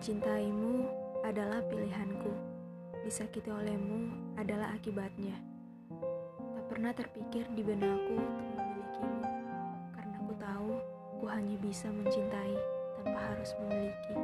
Mencintaimu adalah pilihanku. Disakiti olehmu adalah akibatnya. Tak pernah terpikir di benakku untuk memilikimu, karena ku tahu ku hanya bisa mencintai tanpa harus memiliki.